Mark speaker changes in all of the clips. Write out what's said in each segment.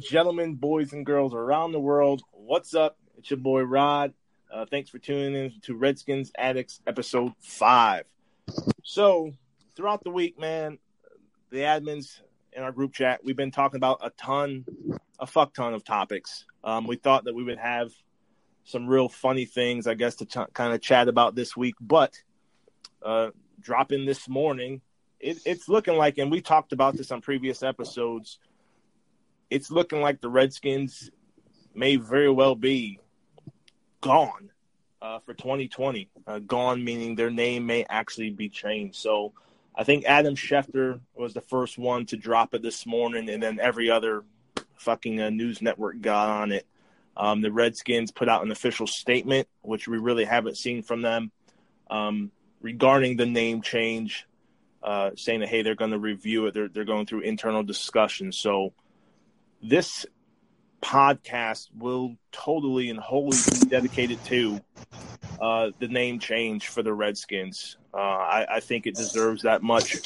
Speaker 1: Gentlemen, boys, and girls around the world, what's up? It's your boy Rod. Uh, thanks for tuning in to Redskins Addicts episode five. So, throughout the week, man, the admins in our group chat, we've been talking about a ton, a fuck ton of topics. Um, we thought that we would have some real funny things, I guess, to ch- kind of chat about this week, but uh, dropping this morning, it, it's looking like, and we talked about this on previous episodes, it's looking like the Redskins may very well be gone uh, for 2020. Uh, gone meaning their name may actually be changed. So I think Adam Schefter was the first one to drop it this morning, and then every other fucking uh, news network got on it. Um, the Redskins put out an official statement, which we really haven't seen from them, um, regarding the name change, uh, saying that hey, they're going to review it. They're they're going through internal discussions. So this podcast will totally and wholly be dedicated to uh, the name change for the Redskins. Uh, I, I, think it deserves that much,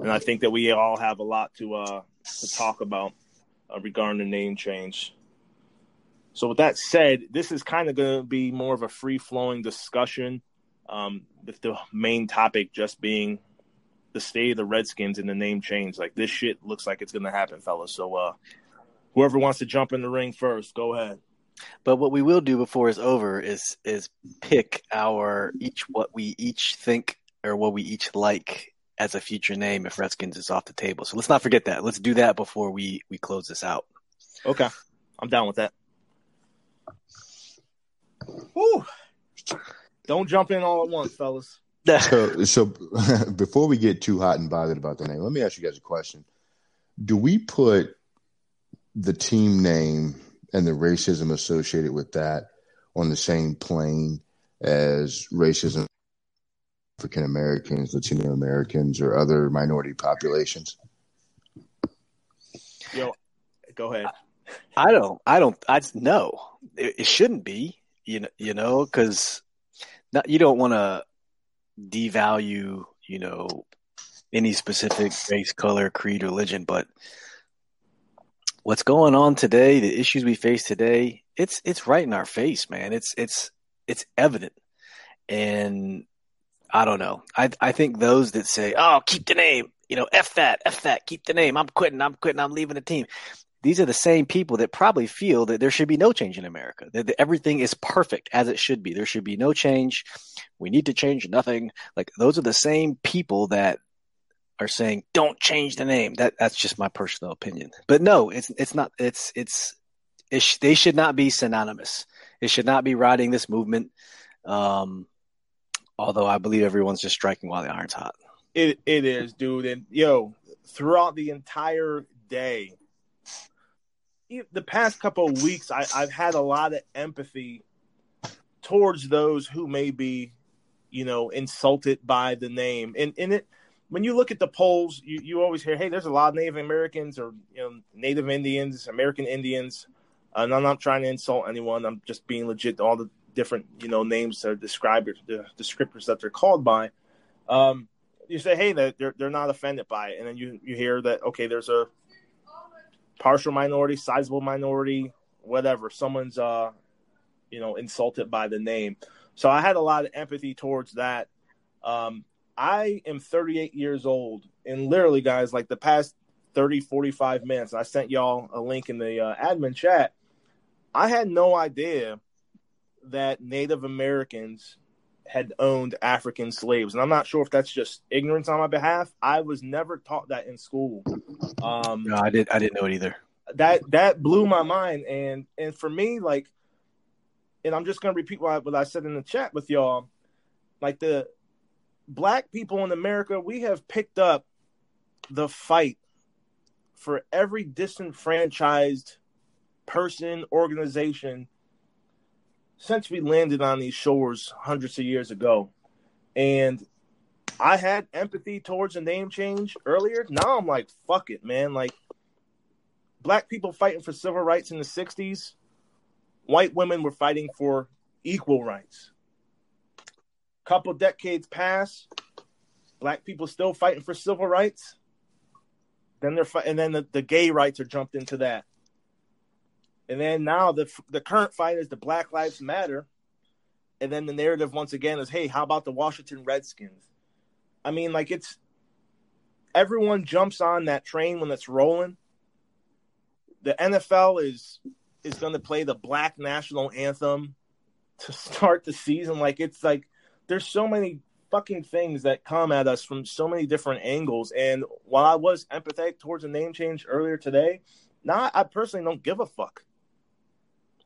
Speaker 1: and I think that we all have a lot to uh, to talk about uh, regarding the name change. So, with that said, this is kind of going to be more of a free flowing discussion, um, with the main topic just being the state of the Redskins and the name change. Like this shit looks like it's going to happen, fellas. So, uh, whoever wants to jump in the ring first, go ahead.
Speaker 2: But what we will do before it's over is is pick our each what we each think or what we each like as a future name if Redskins is off the table. So let's not forget that. Let's do that before we we close this out.
Speaker 1: Okay, I'm down with that. Whew. Don't jump in all at once, fellas.
Speaker 3: so, so before we get too hot and bothered about the name, let me ask you guys a question. Do we put the team name and the racism associated with that on the same plane as racism African Americans, Latino Americans, or other minority populations?
Speaker 1: Yo, go ahead.
Speaker 2: I don't. I don't. I no. It, it shouldn't be. You know. You know, because you don't want to devalue. You know, any specific race, color, creed, religion, but what's going on today, the issues we face today, it's it's right in our face, man. It's it's it's evident. And I don't know. I I think those that say, "Oh, keep the name," you know, "F that, F that, keep the name. I'm quitting. I'm quitting. I'm leaving the team." These are the same people that probably feel that there should be no change in America. That, that everything is perfect as it should be. There should be no change. We need to change nothing. Like those are the same people that are saying don't change the name. That that's just my personal opinion. But no, it's it's not. It's it's it sh- they should not be synonymous. It should not be riding this movement. Um, although I believe everyone's just striking while the iron's hot.
Speaker 1: It it is, dude. And yo, throughout the entire day, the past couple of weeks, I, I've had a lot of empathy towards those who may be, you know, insulted by the name. And and it when you look at the polls, you, you always hear, hey, there's a lot of Native Americans or you know Native Indians, American Indians. And I'm not trying to insult anyone. I'm just being legit. All the different you know names or describers, the descriptors that they're called by. Um, you say, hey, they're they're not offended by it, and then you you hear that okay, there's a partial minority, sizable minority, whatever. Someone's uh, you know, insulted by the name. So I had a lot of empathy towards that. Um, I am 38 years old, and literally, guys, like the past 30, 45 minutes, I sent y'all a link in the uh, admin chat. I had no idea that Native Americans had owned African slaves, and I'm not sure if that's just ignorance on my behalf. I was never taught that in school.
Speaker 2: Um, no, I didn't. I didn't know it either.
Speaker 1: That that blew my mind, and and for me, like, and I'm just gonna repeat what what I said in the chat with y'all. Like the black people in America, we have picked up the fight for every disenfranchised person, organization since we landed on these shores hundreds of years ago. And I had empathy towards the name change earlier. Now I'm like, fuck it, man. Like, black people fighting for civil rights in the 60s, white women were fighting for equal rights. Couple decades pass, black people still fighting for civil rights. Then they're and then the, the gay rights are jumped into that. And then now the the current fight is the Black Lives Matter, and then the narrative once again is, hey, how about the Washington Redskins? I mean, like it's everyone jumps on that train when it's rolling. The NFL is is going to play the Black National Anthem to start the season. Like it's like there's so many fucking things that come at us from so many different angles. And while I was empathetic towards the name change earlier today, now I personally don't give a fuck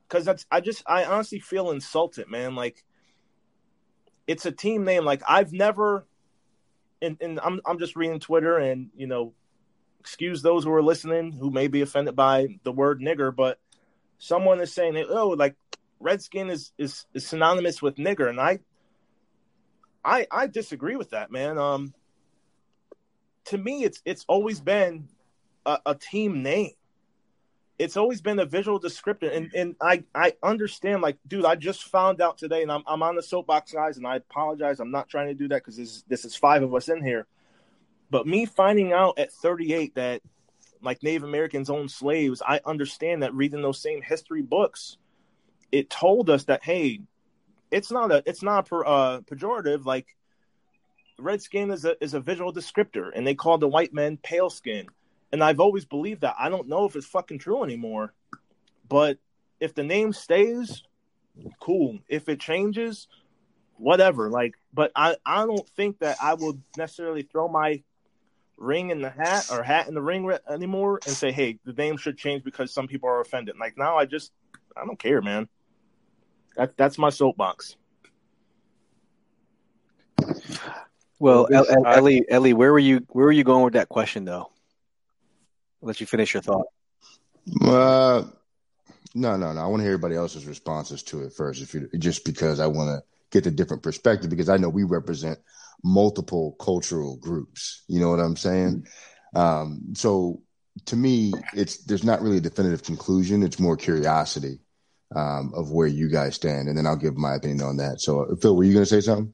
Speaker 1: because that's I just I honestly feel insulted, man. Like it's a team name. Like I've never, and, and I'm I'm just reading Twitter, and you know, excuse those who are listening who may be offended by the word nigger, but someone is saying oh, like redskin is is, is synonymous with nigger, and I I I disagree with that, man. Um, to me, it's it's always been a, a team name it's always been a visual descriptor and, and I, I understand like dude i just found out today and I'm, I'm on the soapbox guys and i apologize. I'm not trying to do that because this, this is five of us in here. But me finding out at 38 that like native americans owned slaves i understand that reading those same history books it told us that hey it's not a it's not a uh, pejorative like redskin is a is a visual descriptor and they called the white men pale skin and I've always believed that. I don't know if it's fucking true anymore, but if the name stays, cool. If it changes, whatever. Like, but I I don't think that I will necessarily throw my ring in the hat or hat in the ring anymore and say, hey, the name should change because some people are offended. Like now, I just I don't care, man. That that's my soapbox.
Speaker 2: Well, Ellie, Ellie, where were you? Where were you going with that question, though? I'll let you finish your thought.
Speaker 3: Uh, no, no, no. I want to hear everybody else's responses to it first, if you just because I want to get the different perspective because I know we represent multiple cultural groups. You know what I'm saying? Um, so to me, it's there's not really a definitive conclusion. It's more curiosity um, of where you guys stand, and then I'll give my opinion on that. So, Phil, were you going to say something?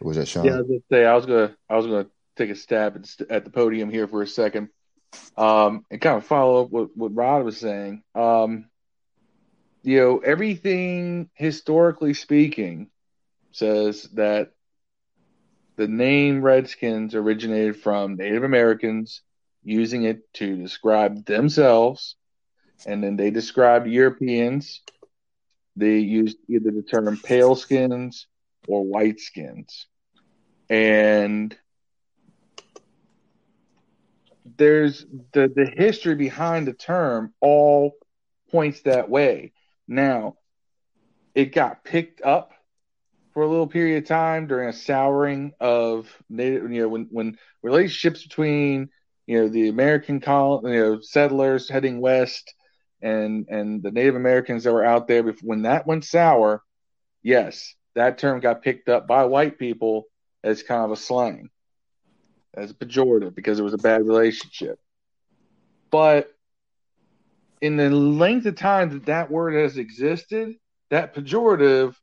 Speaker 3: Or was that Sean?
Speaker 4: Yeah, I was going to say I was going to I was going to take a stab at, at the podium here for a second um, and kind of follow up what, what Rod was saying. Um, you know, everything historically speaking says that the name Redskins originated from Native Americans using it to describe themselves, and then they described Europeans. They used either the term pale skins or white skins. And there's the the history behind the term all points that way. Now, it got picked up for a little period of time during a souring of native, you know, when when relationships between you know the American col- you know settlers heading west and and the Native Americans that were out there before, when that went sour, yes, that term got picked up by white people as kind of a slang as a pejorative because it was a bad relationship. But in the length of time that that word has existed, that pejorative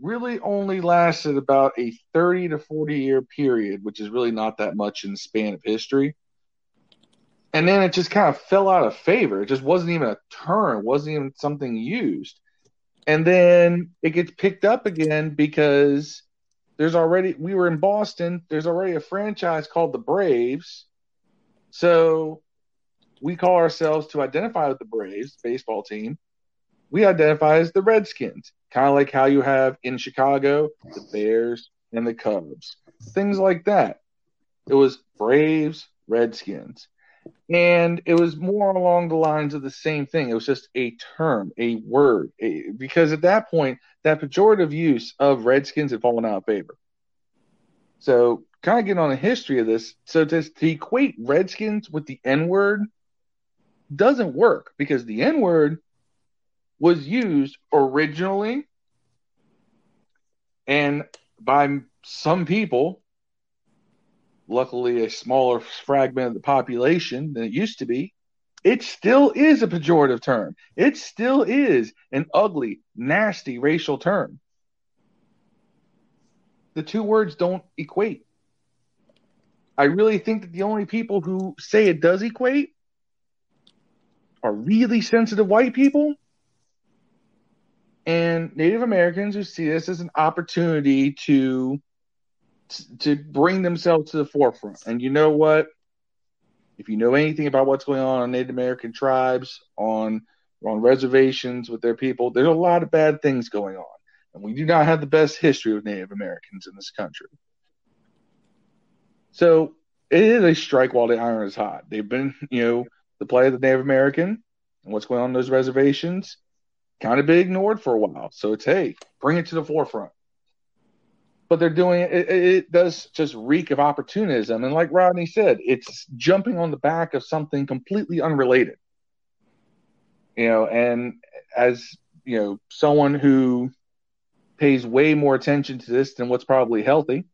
Speaker 4: really only lasted about a 30 to 40 year period, which is really not that much in the span of history. And then it just kind of fell out of favor. It just wasn't even a term, it wasn't even something used. And then it gets picked up again because there's already we were in Boston. There's already a franchise called the Braves. So we call ourselves to identify with the Braves baseball team. We identify as the Redskins, kind of like how you have in Chicago the Bears and the Cubs, things like that. It was Braves, Redskins. And it was more along the lines of the same thing. It was just a term, a word, a, because at that point, that pejorative use of Redskins had fallen out of favor. So, kind of getting on the history of this. So, to, to equate Redskins with the N word doesn't work because the N word was used originally and by some people luckily a smaller fragment of the population than it used to be, it still is a pejorative term. It still is an ugly, nasty racial term. the two words don't equate. I really think that the only people who say it does equate are really sensitive white people and Native Americans who see this as an opportunity to to bring themselves to the forefront. And you know what? If you know anything about what's going on on Native American tribes, on on reservations with their people, there's a lot of bad things going on. And we do not have the best history with Native Americans in this country. So it is a strike while the iron is hot. They've been, you know, the play of the Native American and what's going on in those reservations kind of been ignored for a while. So it's hey, bring it to the forefront. But they're doing it, it, does just reek of opportunism. And like Rodney said, it's jumping on the back of something completely unrelated. You know, and as you know, someone who pays way more attention to this than what's probably healthy,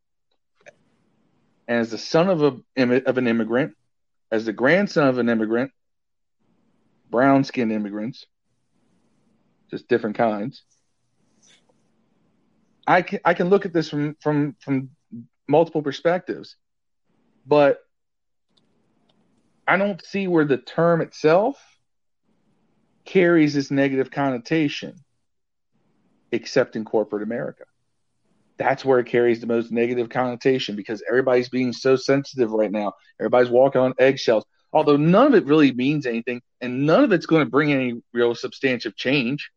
Speaker 4: as the son of a of an immigrant, as the grandson of an immigrant, brown skinned immigrants, just different kinds. I can I can look at this from from from multiple perspectives, but I don't see where the term itself carries this negative connotation, except in corporate America. That's where it carries the most negative connotation because everybody's being so sensitive right now. Everybody's walking on eggshells. Although none of it really means anything, and none of it's going to bring any real substantive change.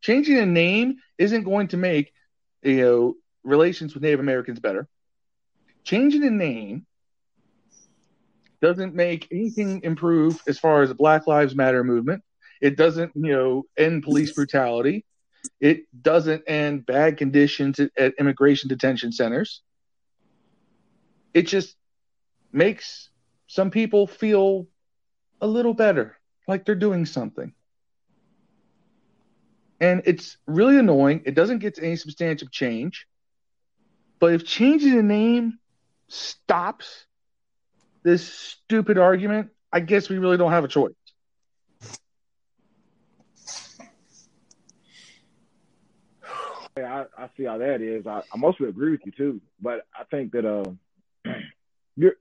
Speaker 4: Changing a name isn't going to make you know relations with Native Americans better. Changing a name doesn't make anything improve as far as the Black Lives Matter movement. It doesn't, you know, end police brutality. It doesn't end bad conditions at, at immigration detention centers. It just makes some people feel a little better, like they're doing something and it's really annoying. It doesn't get to any substantive change. But if changing the name stops this stupid argument, I guess we really don't have a choice.
Speaker 5: I, I see how that is. I, I mostly agree with you too, but I think that uh, you're.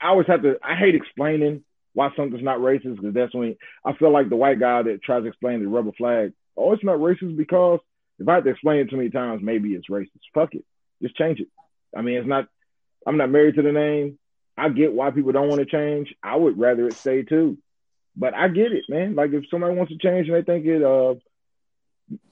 Speaker 5: I always have to. I hate explaining why something's not racist because that's when I feel like the white guy that tries to explain the rebel flag oh, it's not racist because if I have to explain it too many times, maybe it's racist. Fuck it. Just change it. I mean, it's not, I'm not married to the name. I get why people don't want to change. I would rather it stay too. But I get it, man. Like if somebody wants to change and they think it uh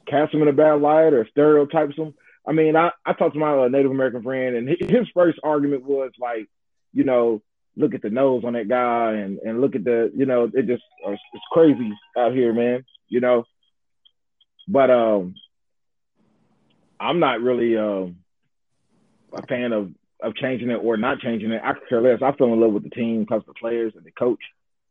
Speaker 5: casts them in a bad light or stereotypes them. I mean, I, I talked to my uh, Native American friend and his first argument was like, you know, look at the nose on that guy and, and look at the, you know, it just, it's crazy out here, man. You know, but um, I'm not really uh, a fan of of changing it or not changing it. I care less. I fell in love with the team because the players and the coach.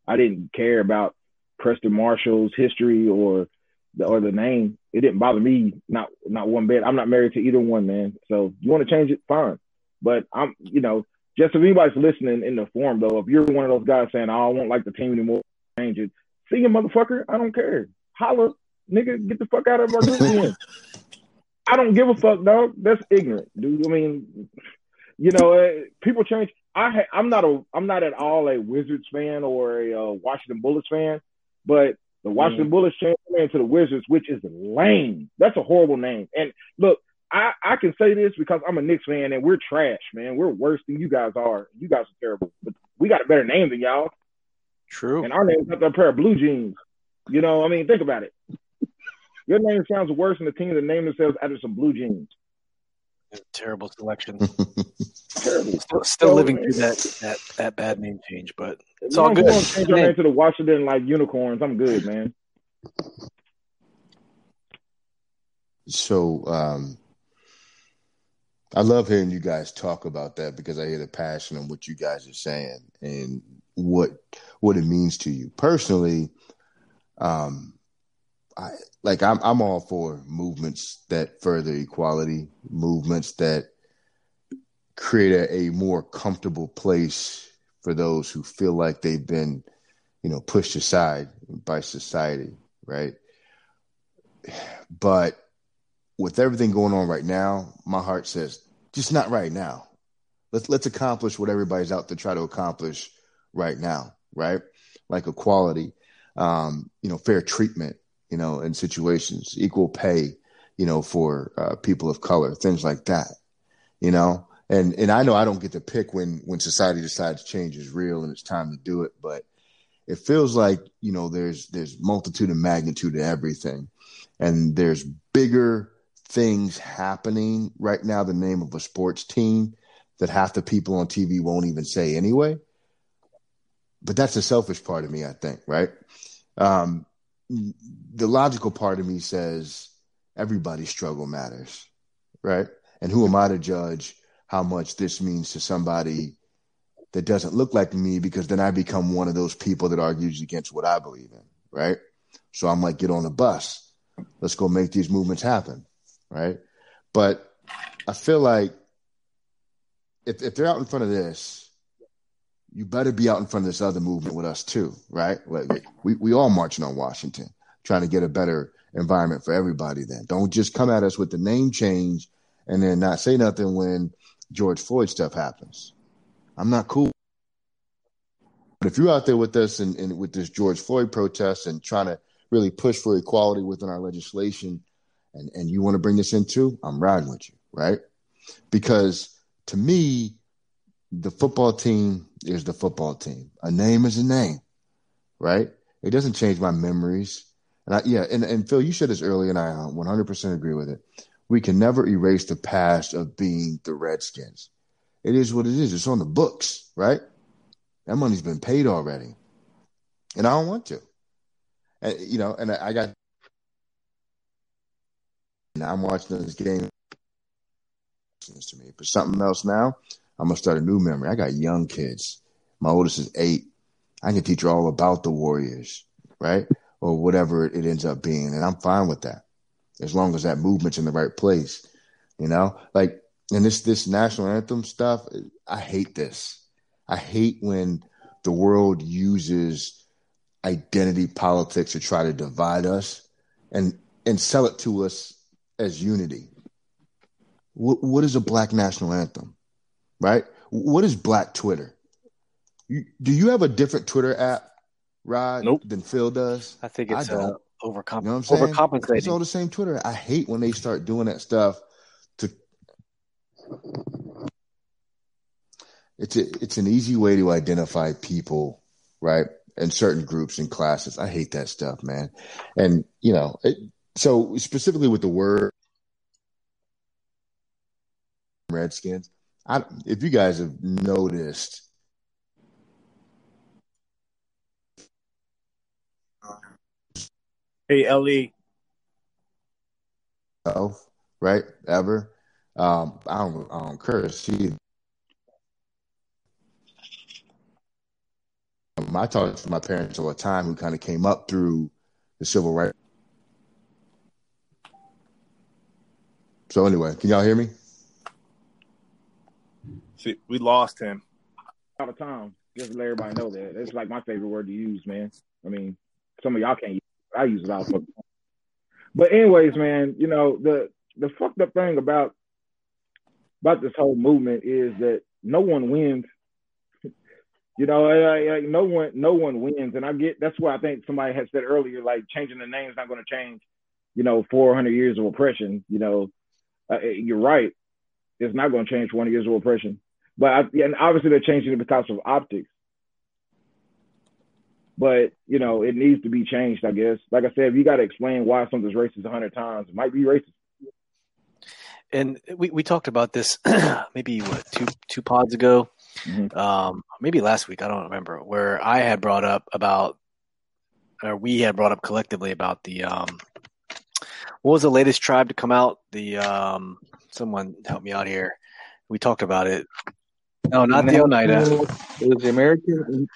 Speaker 5: I didn't care about Preston Marshall's history or the or the name. It didn't bother me not not one bit. I'm not married to either one, man. So you want to change it, fine. But I'm, you know, just if anybody's listening in the forum though, if you're one of those guys saying, oh, I don't like the team anymore, change it. See you, motherfucker. I don't care. Holler nigga, get the fuck out of our group I don't give a fuck, dog. That's ignorant, dude. I mean, you know, uh, people change. I ha- I'm not a I'm not at all a Wizards fan or a uh, Washington Bullets fan, but the Washington mm. Bullets changed their name to the Wizards, which is lame. That's a horrible name. And look, I, I can say this because I'm a Knicks fan and we're trash, man. We're worse than you guys are. You guys are terrible, but we got a better name than y'all.
Speaker 2: True.
Speaker 5: And our name's got a pair of blue jeans. You know, I mean, think about it. Your name sounds worse than the team that named themselves after some blue jeans.
Speaker 2: Terrible selection. Terrible. Still, still living through that, that that bad name change, but it's all good.
Speaker 5: Change our name to the Washington like unicorns. I'm good, man.
Speaker 3: So um, I love hearing you guys talk about that because I hear the passion in what you guys are saying and what what it means to you personally. Um, I like I'm I'm all for movements that further equality, movements that create a, a more comfortable place for those who feel like they've been, you know, pushed aside by society, right? But with everything going on right now, my heart says just not right now. Let's let's accomplish what everybody's out to try to accomplish right now, right? Like equality, um, you know, fair treatment, you know, in situations, equal pay, you know, for uh, people of color, things like that, you know. And and I know I don't get to pick when when society decides change is real and it's time to do it, but it feels like you know there's there's multitude and magnitude to everything, and there's bigger things happening right now. The name of a sports team that half the people on TV won't even say anyway. But that's the selfish part of me, I think, right? Um, the logical part of me says everybody's struggle matters, right? And who am I to judge how much this means to somebody that doesn't look like me because then I become one of those people that argues against what I believe in, right? So I'm like, get on the bus. Let's go make these movements happen, right? But I feel like if if they're out in front of this, you better be out in front of this other movement with us too, right? Like we we all marching on Washington, trying to get a better environment for everybody. Then don't just come at us with the name change and then not say nothing when George Floyd stuff happens. I'm not cool. But if you're out there with us and, and with this George Floyd protest and trying to really push for equality within our legislation, and, and you want to bring this into, I'm riding with you, right? Because to me, the football team is the football team. A name is a name, right? It doesn't change my memories. And I, yeah, and, and Phil, you said this earlier, and I uh, 100% agree with it. We can never erase the past of being the Redskins. It is what it is. It's on the books, right? That money's been paid already, and I don't want to. And you know, and I, I got. Now I'm watching this game. To me, but something else now. I'm gonna start a new memory. I got young kids. My oldest is eight. I can teach her all about the Warriors, right? Or whatever it ends up being, and I'm fine with that, as long as that movement's in the right place. You know, like and this this national anthem stuff, I hate this. I hate when the world uses identity politics to try to divide us and and sell it to us as unity. What, what is a black national anthem? Right? What is black Twitter? You, do you have a different Twitter app, Rod,
Speaker 1: nope.
Speaker 3: than Phil does?
Speaker 2: I think it's
Speaker 3: I don't.
Speaker 2: Uh, overcomp-
Speaker 3: you know what I'm
Speaker 2: overcompensating.
Speaker 3: It's all the same Twitter. I hate when they start doing that stuff To it's a, it's an easy way to identify people, right? And certain groups and classes. I hate that stuff, man. And you know, it, so specifically with the word Redskins, I, if you guys have noticed,
Speaker 1: Hey, Ellie.
Speaker 3: right? Ever. Um, I don't, I don't curse. He, um, I talk to my parents all the time who kind of came up through the civil rights. So anyway, can y'all hear me?
Speaker 1: See, we lost him.
Speaker 5: All the time. Just let everybody know that. It's like my favorite word to use, man. I mean, some of y'all can't use it. I use it all the time. But anyways, man, you know, the the fucked up thing about about this whole movement is that no one wins. You know, no one, no one wins, and I get that's why I think somebody had said earlier, like changing the name is not going to change. You know, 400 years of oppression. You know, uh, you're right. It's not going to change 400 years of oppression, but I, and obviously they're changing it because of optics. But you know, it needs to be changed. I guess, like I said, if you got to explain why something's racist 100 times, it might be racist
Speaker 2: and we, we talked about this maybe what two two pods ago, mm-hmm. um, maybe last week I don't remember where I had brought up about or we had brought up collectively about the um, what was the latest tribe to come out? The um, someone help me out here. We talked about it. No, not the Oneida.
Speaker 4: It was the American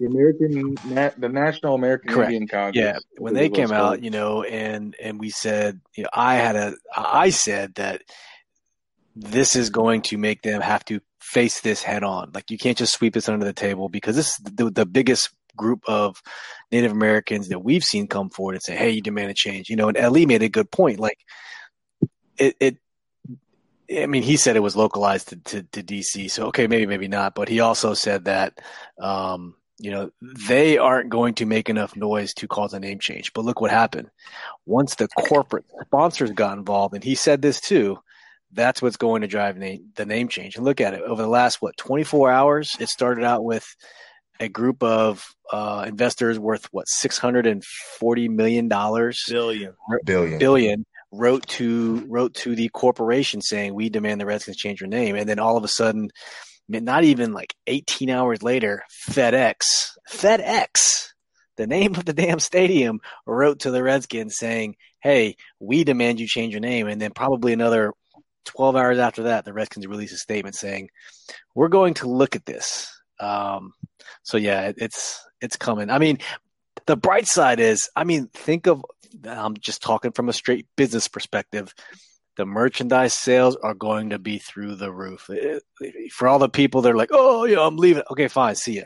Speaker 4: the American, the National American
Speaker 2: Correct.
Speaker 4: Indian Congress.
Speaker 2: Yeah, when they came out, you know, and and we said, you know, I had a, I said that this is going to make them have to face this head on. Like you can't just sweep this under the table because this is the, the biggest group of Native Americans that we've seen come forward and say, "Hey, you demand a change." You know, and Ellie made a good point. Like it, it I mean, he said it was localized to, to, to, DC. So, okay, maybe, maybe not. But he also said that, um, you know, they aren't going to make enough noise to cause a name change. But look what happened. Once the corporate sponsors got involved, and he said this too, that's what's going to drive name, the name change. And look at it over the last, what, 24 hours, it started out with a group of uh, investors worth, what, $640 million?
Speaker 1: Billion.
Speaker 3: Billion.
Speaker 2: Billion wrote to wrote to the corporation saying we demand the Redskins change their name, and then all of a sudden, not even like 18 hours later, FedEx, FedEx, the name of the damn stadium, wrote to the Redskins saying, "Hey, we demand you change your name," and then probably another 12 hours after that, the Redskins released a statement saying, "We're going to look at this." Um, so yeah, it, it's it's coming. I mean, the bright side is, I mean, think of I'm just talking from a straight business perspective. The merchandise sales are going to be through the roof. For all the people, they're like, "Oh, yeah, I'm leaving." Okay, fine, see ya.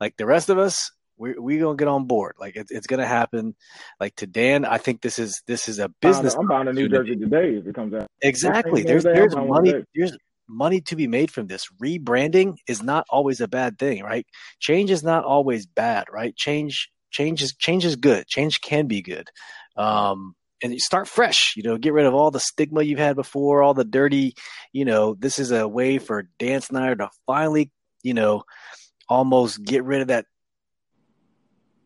Speaker 2: Like the rest of us, we we gonna get on board. Like it, it's gonna happen. Like to Dan, I think this is this is a business.
Speaker 5: I'm buying a new jersey today if it comes out.
Speaker 2: Exactly. There's there's money. There's money to be made from this. Rebranding is not always a bad thing, right? Change is not always bad, right? Change change is change is good. Change can be good. Um, and you start fresh, you know, get rid of all the stigma you've had before, all the dirty, you know, this is a way for Dan Snyder to finally, you know, almost get rid of that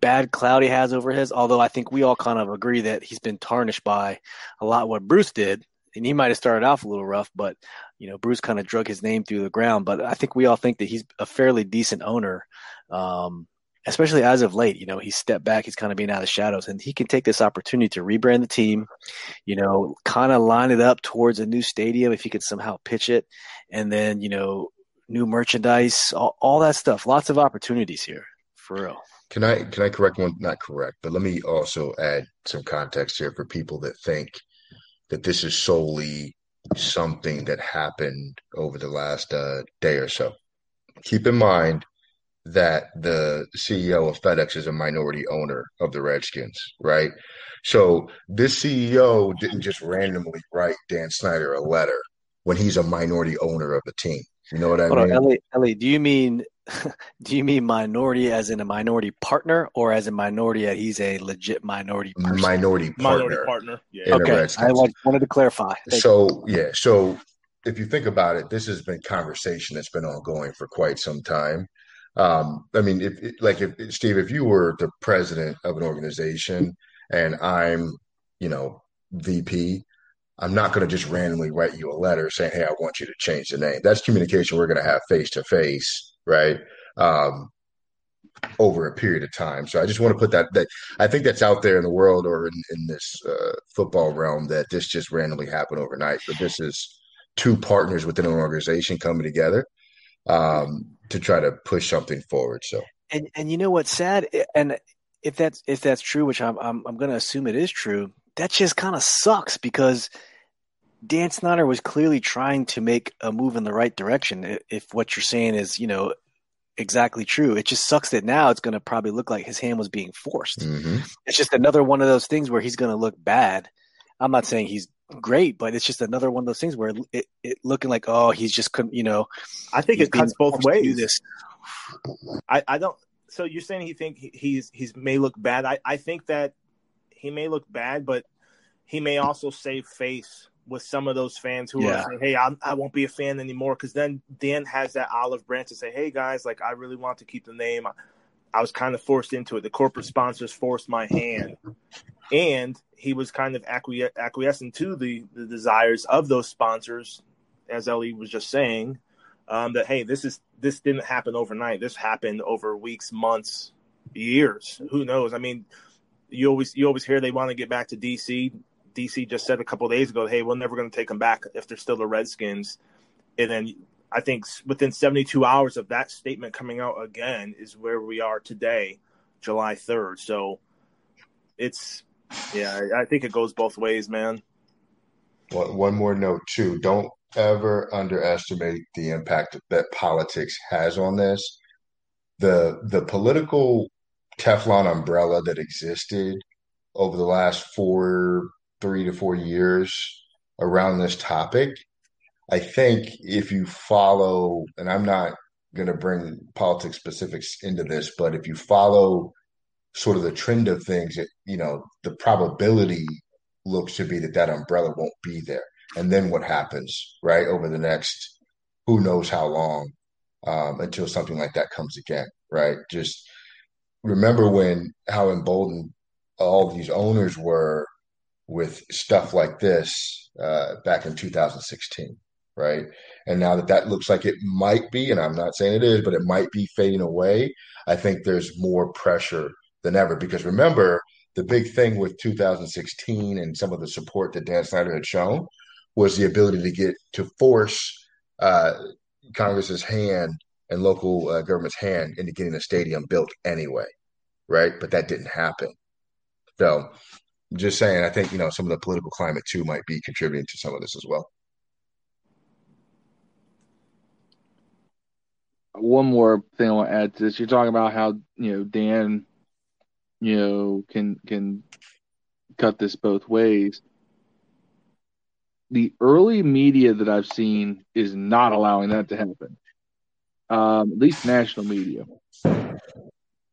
Speaker 2: bad cloud he has over his. Although I think we all kind of agree that he's been tarnished by a lot what Bruce did. And he might have started off a little rough, but you know, Bruce kind of drug his name through the ground. But I think we all think that he's a fairly decent owner. Um, especially as of late, you know, he's stepped back, he's kind of being out of the shadows, and he can take this opportunity to rebrand the team, you know, kind of line it up towards a new stadium if he could somehow pitch it, and then, you know, new merchandise, all, all that stuff. Lots of opportunities here, for real.
Speaker 3: Can I can I correct one? Not correct, but let me also add some context here for people that think that this is solely something that happened over the last uh, day or so. Keep in mind that the CEO of FedEx is a minority owner of the Redskins, right? So this CEO didn't just randomly write Dan Snyder a letter when he's a minority owner of the team. You know what I
Speaker 2: Hold
Speaker 3: mean?
Speaker 2: On, Ellie, Ellie, do you mean do you mean minority as in a minority partner or as a minority that he's a legit minority person?
Speaker 3: Minority partner.
Speaker 1: Minority partner. Yeah.
Speaker 2: Okay. I like, wanted to clarify. Thank
Speaker 3: so you. yeah, so if you think about it, this has been conversation that's been ongoing for quite some time. Um, I mean, if like if Steve, if you were the president of an organization and I'm, you know, VP, I'm not going to just randomly write you a letter saying, "Hey, I want you to change the name." That's communication we're going to have face to face, right? Um, over a period of time. So I just want to put that that I think that's out there in the world or in, in this uh, football realm that this just randomly happened overnight. But this is two partners within an organization coming together um, to try to push something forward. So,
Speaker 2: and and you know what's sad, and if that's if that's true, which I'm I'm, I'm going to assume it is true, that just kind of sucks because Dan Snyder was clearly trying to make a move in the right direction. If what you're saying is, you know, exactly true, it just sucks that now it's going to probably look like his hand was being forced.
Speaker 3: Mm-hmm.
Speaker 2: It's just another one of those things where he's going to look bad. I'm not saying he's great, but it's just another one of those things where it, it looking like oh he's just couldn't you know.
Speaker 1: I think it cuts both ways. This. I, I don't. So you're saying he think he's he's may look bad. I, I think that he may look bad, but he may also save face with some of those fans who yeah. are saying, "Hey, I'm, I will not be a fan anymore," because then Dan has that olive branch to say, "Hey guys, like I really want to keep the name. I, I was kind of forced into it. The corporate sponsors forced my hand, and he was kind of acquies- acquiescent to the, the desires of those sponsors, as Ellie was just saying. Um, that hey, this is this didn't happen overnight. This happened over weeks, months, years. Who knows? I mean, you always you always hear they want to get back to DC. DC just said a couple days ago, "Hey, we're never going to take them back if they're still the Redskins." And then I think within 72 hours of that statement coming out again is where we are today, July 3rd. So it's yeah, I think it goes both ways, man.
Speaker 3: One more note too: don't ever underestimate the impact that politics has on this. the The political Teflon umbrella that existed over the last four, three to four years around this topic I think if you follow, and I'm not going to bring politics specifics into this, but if you follow sort of the trend of things, it, you know, the probability looks to be that that umbrella won't be there. And then what happens, right, over the next who knows how long um, until something like that comes again, right? Just remember when how emboldened all these owners were with stuff like this uh, back in 2016, right? And now that that looks like it might be, and I'm not saying it is, but it might be fading away. I think there's more pressure than ever because remember the big thing with 2016 and some of the support that Dan Snyder had shown was the ability to get to force uh, Congress's hand and local uh, government's hand into getting the stadium built anyway, right? But that didn't happen. So, just saying, I think you know some of the political climate too might be contributing to some of this as well.
Speaker 4: One more thing I want to add to this: you're talking about how you know Dan, you know, can can cut this both ways the early media that I've seen is not allowing that to happen. Um, at least national media.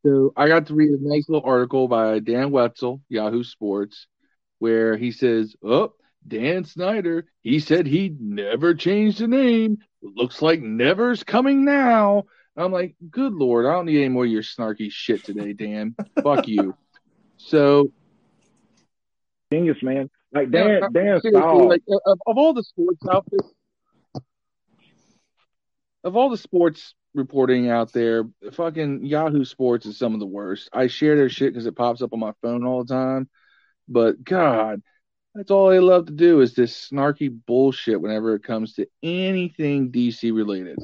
Speaker 4: So I got to read a nice little article by Dan Wetzel, Yahoo Sports, where he says, "Oh, Dan Snyder, he said he'd never change the name. Looks like never's coming now." I'm like, "Good lord, I don't need any more of your snarky shit today, Dan. Fuck you." So
Speaker 5: genius, man. Like Dan, Dan Stahl.
Speaker 4: Like, of, of all the sports outfits, of all the sports reporting out there, fucking Yahoo Sports is some of the worst. I share their shit because it pops up on my phone all the time. But God, that's all they love to do is this snarky bullshit whenever it comes to anything DC related.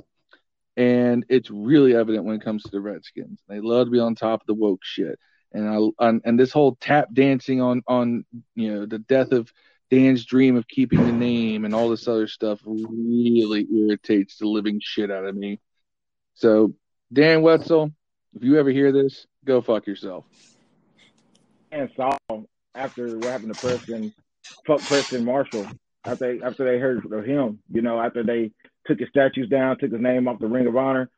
Speaker 4: And it's really evident when it comes to the Redskins. They love to be on top of the woke shit and I and, and this whole tap dancing on on you know the death of Dan's dream of keeping the name and all this other stuff really irritates the living shit out of me. So Dan Wetzel, if you ever hear this, go fuck yourself.
Speaker 5: And saw after what happened to Preston, fuck Preston Marshall after after they heard of him, you know, after they took his statues down, took his name off the Ring of Honor,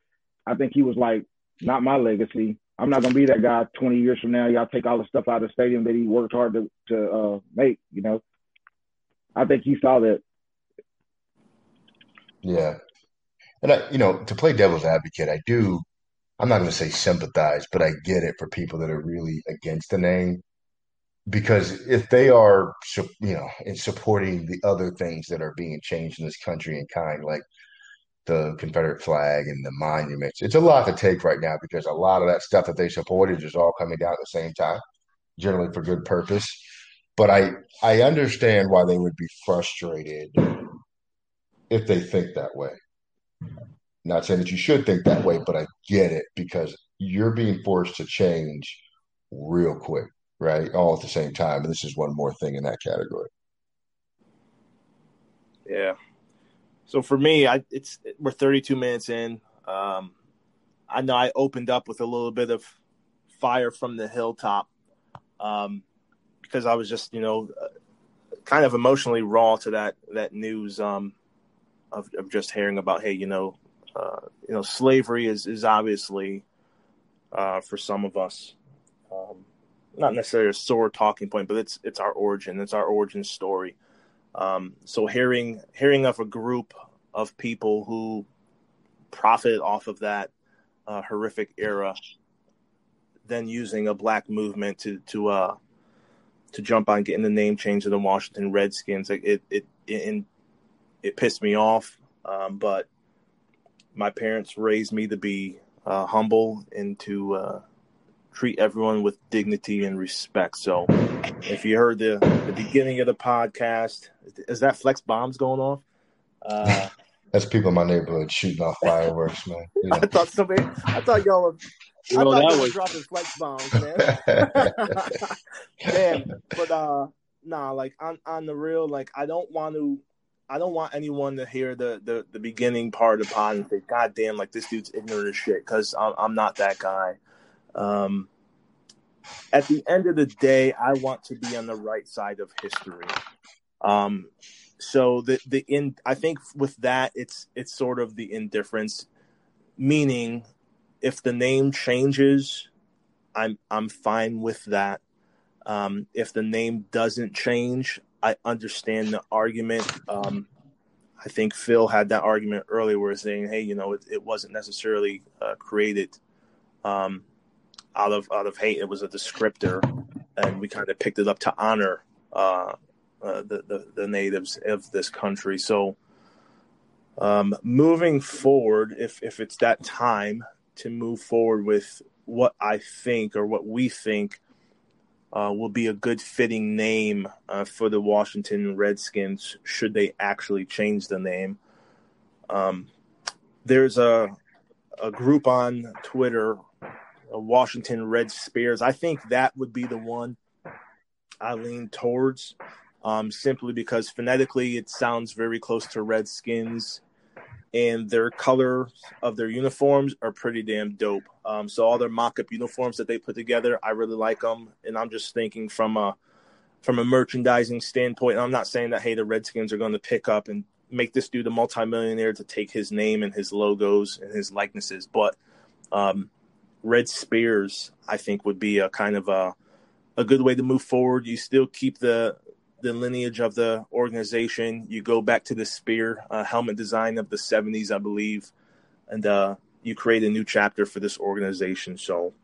Speaker 5: I think he was like, not my legacy. I'm not gonna be that guy 20 years from now. Y'all take all the stuff out of the stadium that he worked hard to to uh, make. You know, I think he saw that.
Speaker 3: Yeah, and I, you know, to play devil's advocate, I do. I'm not going to say sympathize, but I get it for people that are really against the name because if they are, you know, in supporting the other things that are being changed in this country in kind, like the Confederate flag and the monuments. It's a lot to take right now because a lot of that stuff that they supported is all coming down at the same time, generally for good purpose. But I I understand why they would be frustrated if they think that way. Not saying that you should think that way, but I get it because you're being forced to change real quick, right? All at the same time. And this is one more thing in that category.
Speaker 1: Yeah, so for me, I it's we're 32 minutes in. Um, I know I opened up with a little bit of fire from the hilltop um, because I was just you know kind of emotionally raw to that that news um, of, of just hearing about hey you know uh, you know slavery is is obviously uh, for some of us um, not necessarily a sore talking point, but it's it's our origin, it's our origin story. Um, so hearing hearing of a group of people who profit off of that uh, horrific era, then using a black movement to to uh to jump on getting the name change to the Washington Redskins, it it it it, it pissed me off. Um, but my parents raised me to be uh, humble and to uh, treat everyone with dignity and respect. So, if you heard the the beginning of the podcast, is that flex bombs going off?
Speaker 3: Uh, That's people in my neighborhood shooting off fireworks, man.
Speaker 1: You know? I thought somebody, I thought y'all were, I well, thought y'all were dropping flex bombs, man. man, but uh, nah, like on on the real, like I don't want to, I don't want anyone to hear the the, the beginning part of the pod and say, "God damn, like this dude's ignorant as shit," because I'm I'm not that guy. Um, at the end of the day, I want to be on the right side of history. Um, so the the in I think with that it's it's sort of the indifference, meaning if the name changes, I'm I'm fine with that. Um, if the name doesn't change, I understand the argument. Um, I think Phil had that argument earlier, where saying, "Hey, you know, it, it wasn't necessarily uh, created um, out of out of hate; it was a descriptor, and we kind of picked it up to honor uh, uh, the, the, the natives of this country." So, um, moving forward, if if it's that time to move forward with what I think or what we think uh, will be a good fitting name uh, for the Washington Redskins should they actually change the name. Um, there's a a group on Twitter, Washington Red Spears. I think that would be the one I lean towards, um, simply because phonetically it sounds very close to Redskins and their color of their uniforms are pretty damn dope. Um, so all their mock-up uniforms that they put together, I really like them. And I'm just thinking from a from a merchandising standpoint. I'm not saying that hey, the Redskins are going to pick up and make this dude a multimillionaire to take his name and his logos and his likenesses, but um, Red Spears, I think, would be a kind of a a good way to move forward. You still keep the the lineage of the organization. You go back to the spear uh, helmet design of the 70s, I believe, and uh, you create a new chapter for this organization. So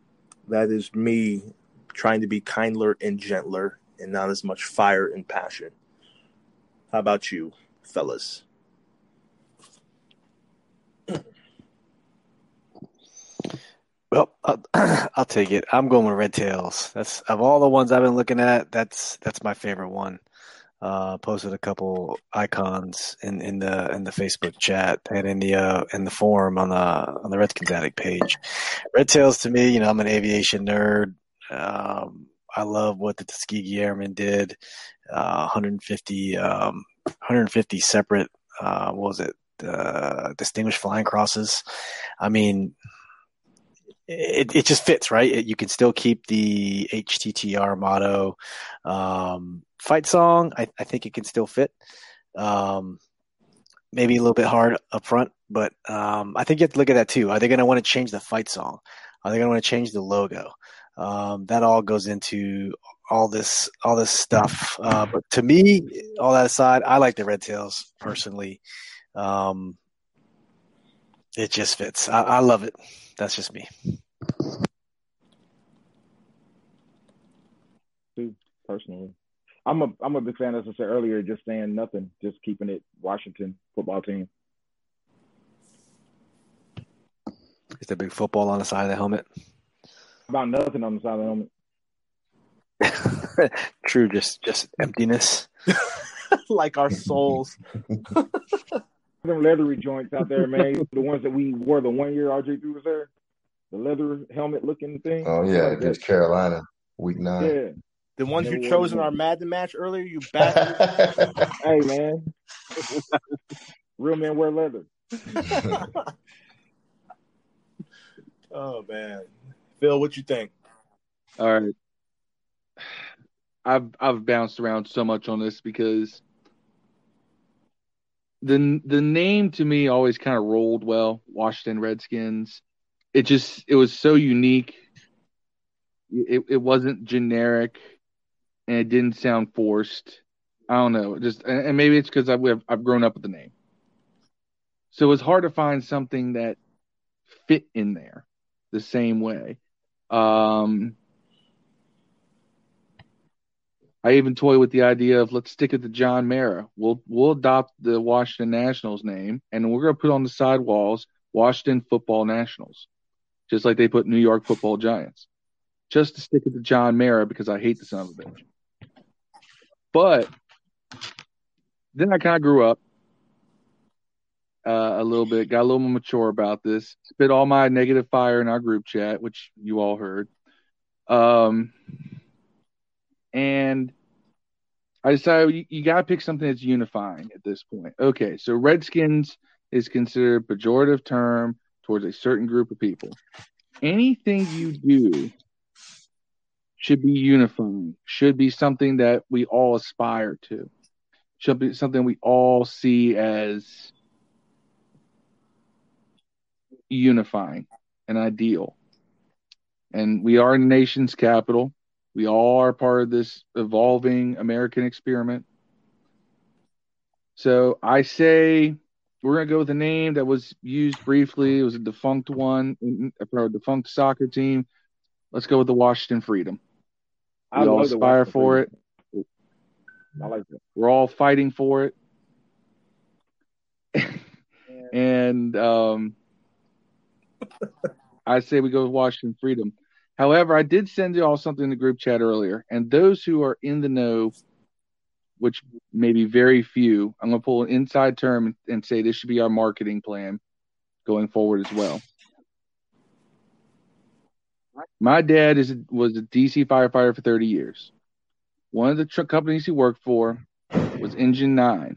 Speaker 1: that is me trying to be kindler and gentler and not as much fire and passion. How about you, fellas?
Speaker 2: Well, I'll, I'll, take it. I'm going with Red Tails. That's of all the ones I've been looking at. That's that's my favorite one. Uh, posted a couple icons in, in the in the Facebook chat and in the uh, in the forum on the on the Redskins Addict page. Red Tails to me, you know, I'm an aviation nerd. Um, I love what the Tuskegee Airmen did. Uh, 150 um, 150 separate uh, what was it? Uh, distinguished flying crosses. I mean, it, it just fits, right? It, you can still keep the HTTR motto. Um, fight song, I, I, think it can still fit. Um, maybe a little bit hard up front, but um, I think you have to look at that too. Are they going to want to change the fight song? Are they going to want to change the logo? Um, that all goes into all this all this stuff. Uh, but to me, all that aside, I like the Red Tails personally. Um, it just fits. I, I love it. That's just me.
Speaker 5: Personally, I'm a I'm a big fan, as I said earlier, just saying nothing, just keeping it Washington football team.
Speaker 2: Is there big football on the side of the helmet?
Speaker 5: About nothing on the side of the
Speaker 2: helmet. True, just just emptiness.
Speaker 1: like our souls.
Speaker 5: Them leathery joints out there, man. the ones that we wore the one year RG three was there. The leather helmet looking thing.
Speaker 3: Oh yeah, against Carolina, week nine.
Speaker 5: Yeah.
Speaker 1: The ones you chose in our Madden match earlier, you bastard.
Speaker 5: hey man. Real men wear leather.
Speaker 1: oh man. Phil, what you think?
Speaker 4: All right. I've I've bounced around so much on this because the the name to me always kind of rolled well. Washington Redskins. It just it was so unique. It it wasn't generic, and it didn't sound forced. I don't know. Just and maybe it's because I've I've grown up with the name, so it's hard to find something that fit in there the same way. Um, I even toy with the idea of let's stick it to John Mara. We'll we'll adopt the Washington Nationals name and we're gonna put on the side walls Washington Football Nationals, just like they put New York Football Giants, just to stick it to John Mara because I hate the son of a bitch. But then I kind of grew up uh, a little bit, got a little more mature about this, spit all my negative fire in our group chat, which you all heard. Um, and I decided you, you got to pick something that's unifying at this point. Okay, so Redskins is considered a pejorative term towards a certain group of people. Anything you do should be unifying, should be something that we all aspire to. should be something we all see as unifying and ideal. And we are the nation's capital. We all are part of this evolving American experiment. So I say we're going to go with a name that was used briefly. It was a defunct one for a defunct soccer team. Let's go with the Washington Freedom. We
Speaker 5: I
Speaker 4: all aspire for it.
Speaker 5: I like that.
Speaker 4: We're all fighting for it. and um, I say we go with Washington Freedom. However, I did send you all something in the group chat earlier, and those who are in the know, which may be very few, I'm going to pull an inside term and, say this should be our marketing plan going forward as well. My dad is was a DC firefighter for 30 years. One of the truck companies he worked for was Engine Nine.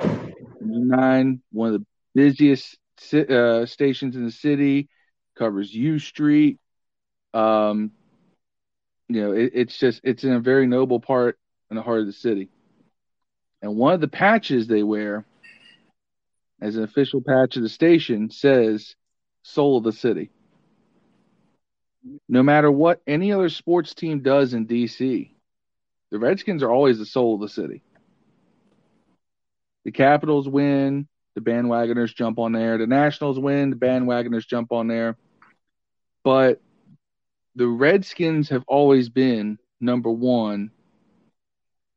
Speaker 4: Engine Nine, one of the busiest uh, stations in the city, covers U Street. Um, you know, it, it's just it's in a very noble part in the heart of the city. And one of the patches they wear, as an official patch of the station, says "Soul of the City." No matter what any other sports team does in DC, the Redskins are always the soul of the city. The Capitals win, the bandwagoners jump on there. The Nationals win, the bandwagoners jump on there. But the Redskins have always been number one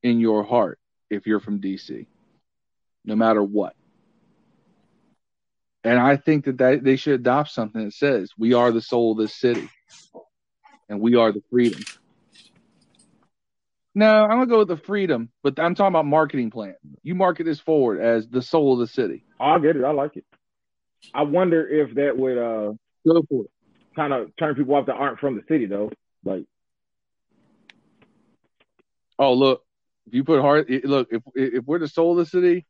Speaker 4: in your heart if you're from DC, no matter what. And I think that, that they should adopt something that says, we are the soul of this city and we are the freedom. No, I'm gonna go with the freedom, but I'm talking about marketing plan. You market this forward as the soul of the city.
Speaker 5: I get it. I like it. I wonder if that would uh
Speaker 4: Go for it.
Speaker 5: Kind of turn people off that aren't from the city though. Like,
Speaker 4: Oh, look, if you put hard, look, if if we're the soul of the city,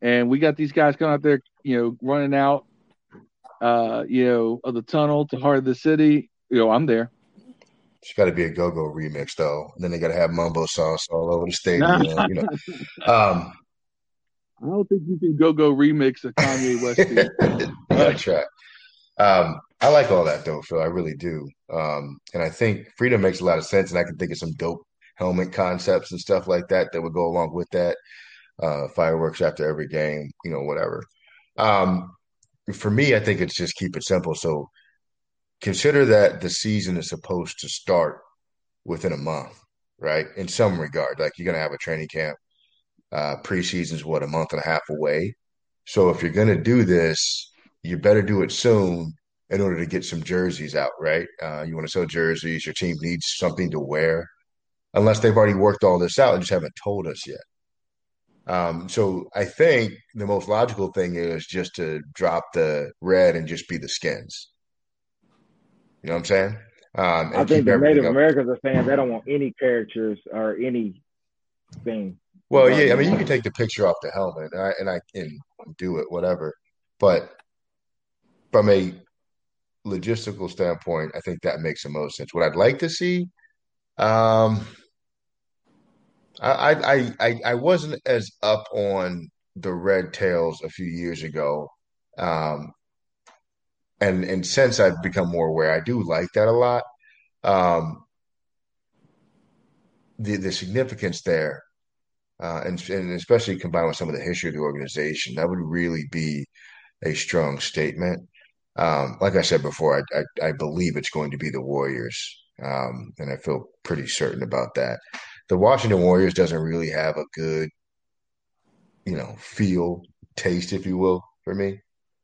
Speaker 4: and we got these guys coming out there, you know, running out, uh, you know, of the tunnel to heart of the city, you know, I'm there.
Speaker 3: It's got to be a go-go remix though. And then they got to have mumbo sauce all over the stadium. you know. Um,
Speaker 4: I don't think you can go go remix a Kanye West. tune.
Speaker 3: you gotta try. Um, I like all that though, Phil. I really do. Um, and I think freedom makes a lot of sense, and I can think of some dope helmet concepts and stuff like that that would go along with that. Uh, fireworks after every game, you know, whatever. Um, for me, I think it's just keep it simple. So consider that the season is supposed to start within a month, right? In some regard, like you're gonna have a training camp. Uh, preseason's what a month and a half away. So if you're gonna do this, you better do it soon in order to get some jerseys out, right? Uh, you want to sell jerseys. Your team needs something to wear, unless they've already worked all this out and just haven't told us yet. Um, so I think the most logical thing is just to drop the red and just be the skins. You know what I'm saying? Um,
Speaker 5: I think the Native
Speaker 3: up.
Speaker 5: Americans are saying they don't want any characters or anything.
Speaker 3: Well, yeah, I mean, you can take the picture off the helmet, and I, and I can do it, whatever. But from a logistical standpoint, I think that makes the most sense. What I'd like to see, um, I, I, I, I wasn't as up on the red tails a few years ago, um, and and since I've become more aware, I do like that a lot. Um, the the significance there uh, and, and especially combined with some of the history of the organization, that would really be a strong statement. Um, like I said before, I, I, I believe it's going to be the Warriors, um, and I feel pretty certain about that. The Washington Warriors doesn't really have a good, you know, feel, taste, if you will, for me.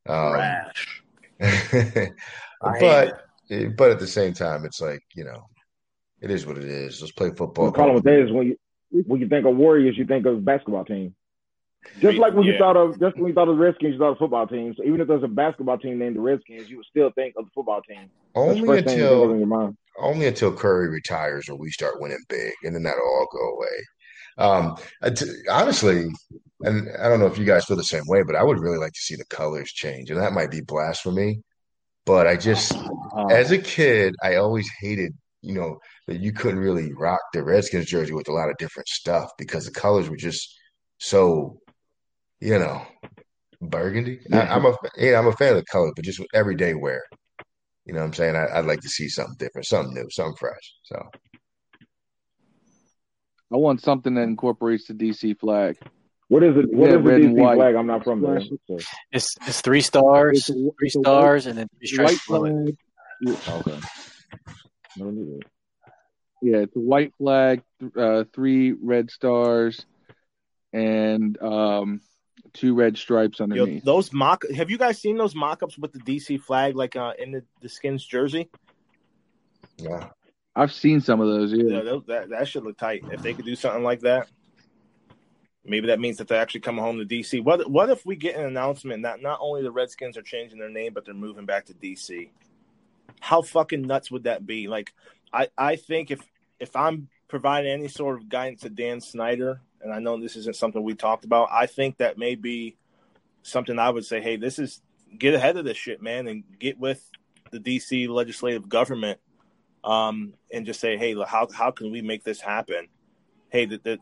Speaker 3: Um,
Speaker 1: Rash.
Speaker 3: But but at the same time, it's like you know, it is what it is. Let's play football.
Speaker 5: The problem with that is when you when you think of Warriors, you think of basketball team. Just like when you thought of just when you thought of the Redskins, you thought of football team. So even if there's a basketball team named the Redskins, you would still think of the football team.
Speaker 3: Only
Speaker 5: first thing you think of in
Speaker 3: until
Speaker 5: your mind.
Speaker 3: only until Curry retires or we start winning big, and then that'll all go away. Um, t- honestly, and I don't know if you guys feel the same way, but I would really like to see the colors change, and that might be blasphemy. But I just,
Speaker 4: Uh,
Speaker 3: as a kid, I always hated, you know, that you couldn't really rock the Redskins jersey with a lot of different stuff because the colors were just so you know, burgundy. I, I'm a yeah, I'm a fan of the color, but just everyday wear. You know what I'm saying? I, would like to see something different, something new, something fresh. So
Speaker 4: I want something that incorporates the DC flag.
Speaker 5: What is it? What
Speaker 4: Yeah,
Speaker 5: is the
Speaker 4: red and
Speaker 5: DC
Speaker 4: white.
Speaker 5: flag? I'm not from there. So-
Speaker 2: It's it's three stars,
Speaker 4: It's a-
Speaker 2: three
Speaker 4: it's a
Speaker 2: stars, and then three
Speaker 4: White
Speaker 2: stripes below it.
Speaker 4: flag.
Speaker 5: Okay. No need.
Speaker 4: Yeah, it's a white flag, uh, three red stars, and um, two red stripes
Speaker 1: Yo,
Speaker 4: underneath.
Speaker 1: those mock. Have you guys seen those mock-ups with the DC flag, like uh, in the, the skins jersey?
Speaker 3: yeah,
Speaker 4: I've seen some of those. Yeah,
Speaker 1: Yeah, those, that that should look tight. If they could do something like that, maybe that means that they're actually coming home to DC. What What if we get an announcement that not only the Redskins are changing their name, but they're moving back to DC? How fucking nuts would that be? Like, I I think if if I'm providing any sort of guidance to Dan Snyder, and I know this isn't something we talked about, I think that may be something I would say, hey, this is get ahead of this shit, man, and get with the DC legislative government um, and just say, hey, how how can we make this happen? Hey, the the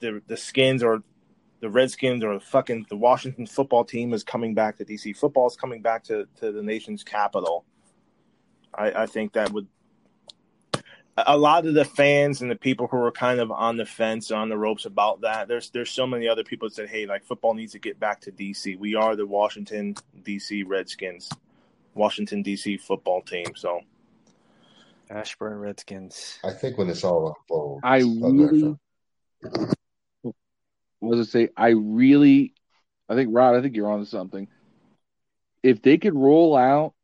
Speaker 1: the, the Skins or the Redskins or fucking the Washington football team is coming back to DC. Football is coming back to, to the nation's capital. I, I think that would a lot of the fans and the people who are kind of on the fence, on the ropes about that. There's there's so many other people that said, hey, like football needs to get back to DC. We are the Washington DC Redskins, Washington DC football team. So
Speaker 2: Ashburn Redskins.
Speaker 3: I think when this all unfolds,
Speaker 4: I
Speaker 3: go ahead,
Speaker 4: really, was gonna say, I really, I think Rod, I think you're onto something. If they could roll out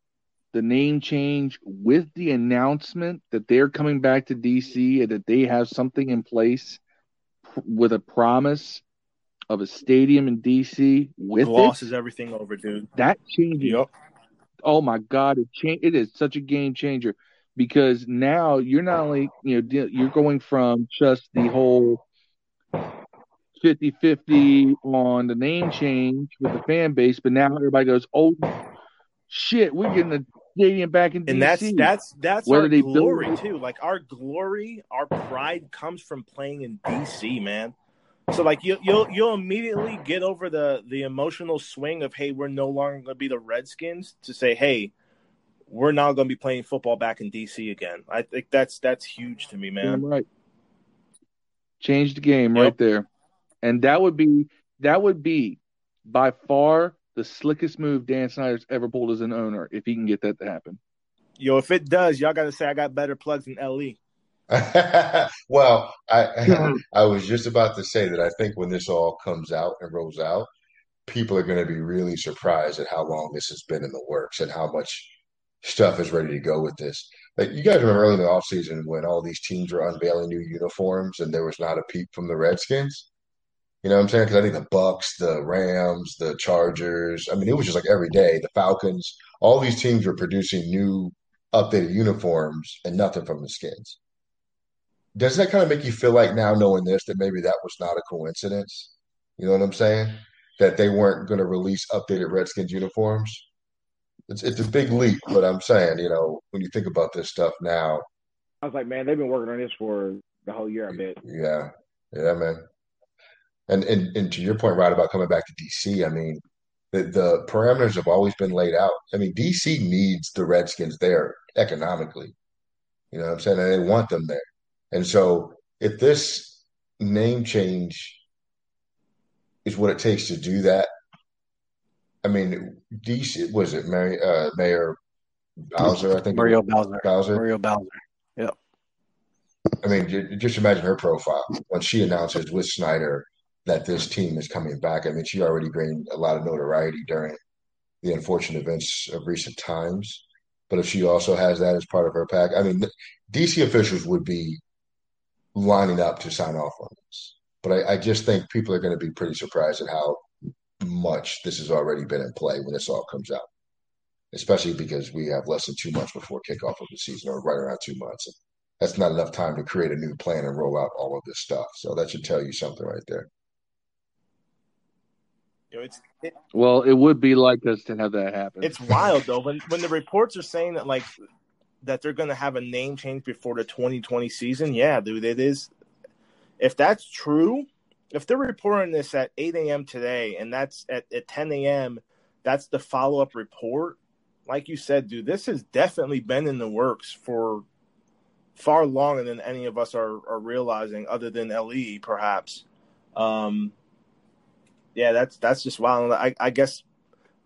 Speaker 4: the name change with the announcement that they're coming back to DC and that they have something in place with a promise of a stadium in DC with it,
Speaker 1: everything over, dude.
Speaker 4: that changes
Speaker 1: Yep.
Speaker 4: oh my god it cha- it is such a game changer because now you're not only you know you're going from just the whole 50-50 on the name change with the fan base but now everybody goes oh shit we're getting the stadium back in
Speaker 1: and
Speaker 4: DC
Speaker 1: that's that's that's
Speaker 4: Whether
Speaker 1: our
Speaker 4: they build-
Speaker 1: glory too. Like our glory, our pride comes from playing in DC, man. So like you you'll you'll immediately get over the the emotional swing of hey we're no longer going to be the Redskins to say hey we're now going to be playing football back in DC again. I think that's that's huge to me, man.
Speaker 4: right change the game
Speaker 1: Yep.
Speaker 4: right there and that would be that would be by far the slickest move Dan Snyder's ever pulled as an owner if he can get that to happen
Speaker 1: Yo, if it does, y'all got to say I got better plugs than. LE.
Speaker 3: well, I I was just about to say that I think when this all comes out and rolls out, people are going to be really surprised at how long this has been in the works and how much stuff is ready to go with this. Like you guys remember early in the offseason when all these teams were unveiling new uniforms and there was not a peep from the Redskins? You know what I'm saying? Because I think the Bucks, the Rams, the Chargers, I mean, it was just like every day. The Falcons, all these teams were producing new updated uniforms and nothing from the skins. Does that kind of make you feel like now knowing this that maybe that was not a coincidence? You know what I'm saying? That they weren't going to release updated Redskins uniforms? It's it's a big leap, but I'm saying, you know, when you think about this stuff now,
Speaker 5: I was like, man, they've been working on this for the whole year. I bet.
Speaker 3: yeah, yeah, man. And and and to your point, right about coming back to DC, I mean, the the parameters have always been laid out. I mean, DC needs the Redskins there economically. You know what I'm saying? And they want them there. And so if this name change is what it takes to do that, I mean, DC was it Mary, uh, Mayor Bowser? I think
Speaker 2: Mario Bowser.
Speaker 3: Bowser.
Speaker 2: Mario Bowser. Yep.
Speaker 3: I mean, just imagine her profile when she announces with Snyder that this team is coming back. I mean, she already gained a lot of notoriety during the unfortunate events of recent times. But if she also has that as part of her pack, I mean, DC officials would be lining up to sign off on this. But I, I just think people are going to be pretty surprised at how much this has already been in play when this all comes out, especially because we have less than two months before kickoff of the season, or right around two months. That's not enough time to create a new plan and roll out all of this stuff. So that should tell you something right there.
Speaker 1: It's it,
Speaker 4: well it would be like us to have that happen
Speaker 1: it's wild though when when the reports are saying that like that they're going to have a name change before the 2020 season. Yeah, dude, it is. If that's true, if they're reporting this at 8 a.m. today, and that's at, at 10 a.m., that's the follow up report. Like you said, dude, this has definitely been in the works for far longer than any of us are, are realizing, other than Le, perhaps. Um, yeah, that's that's just wild. I, I guess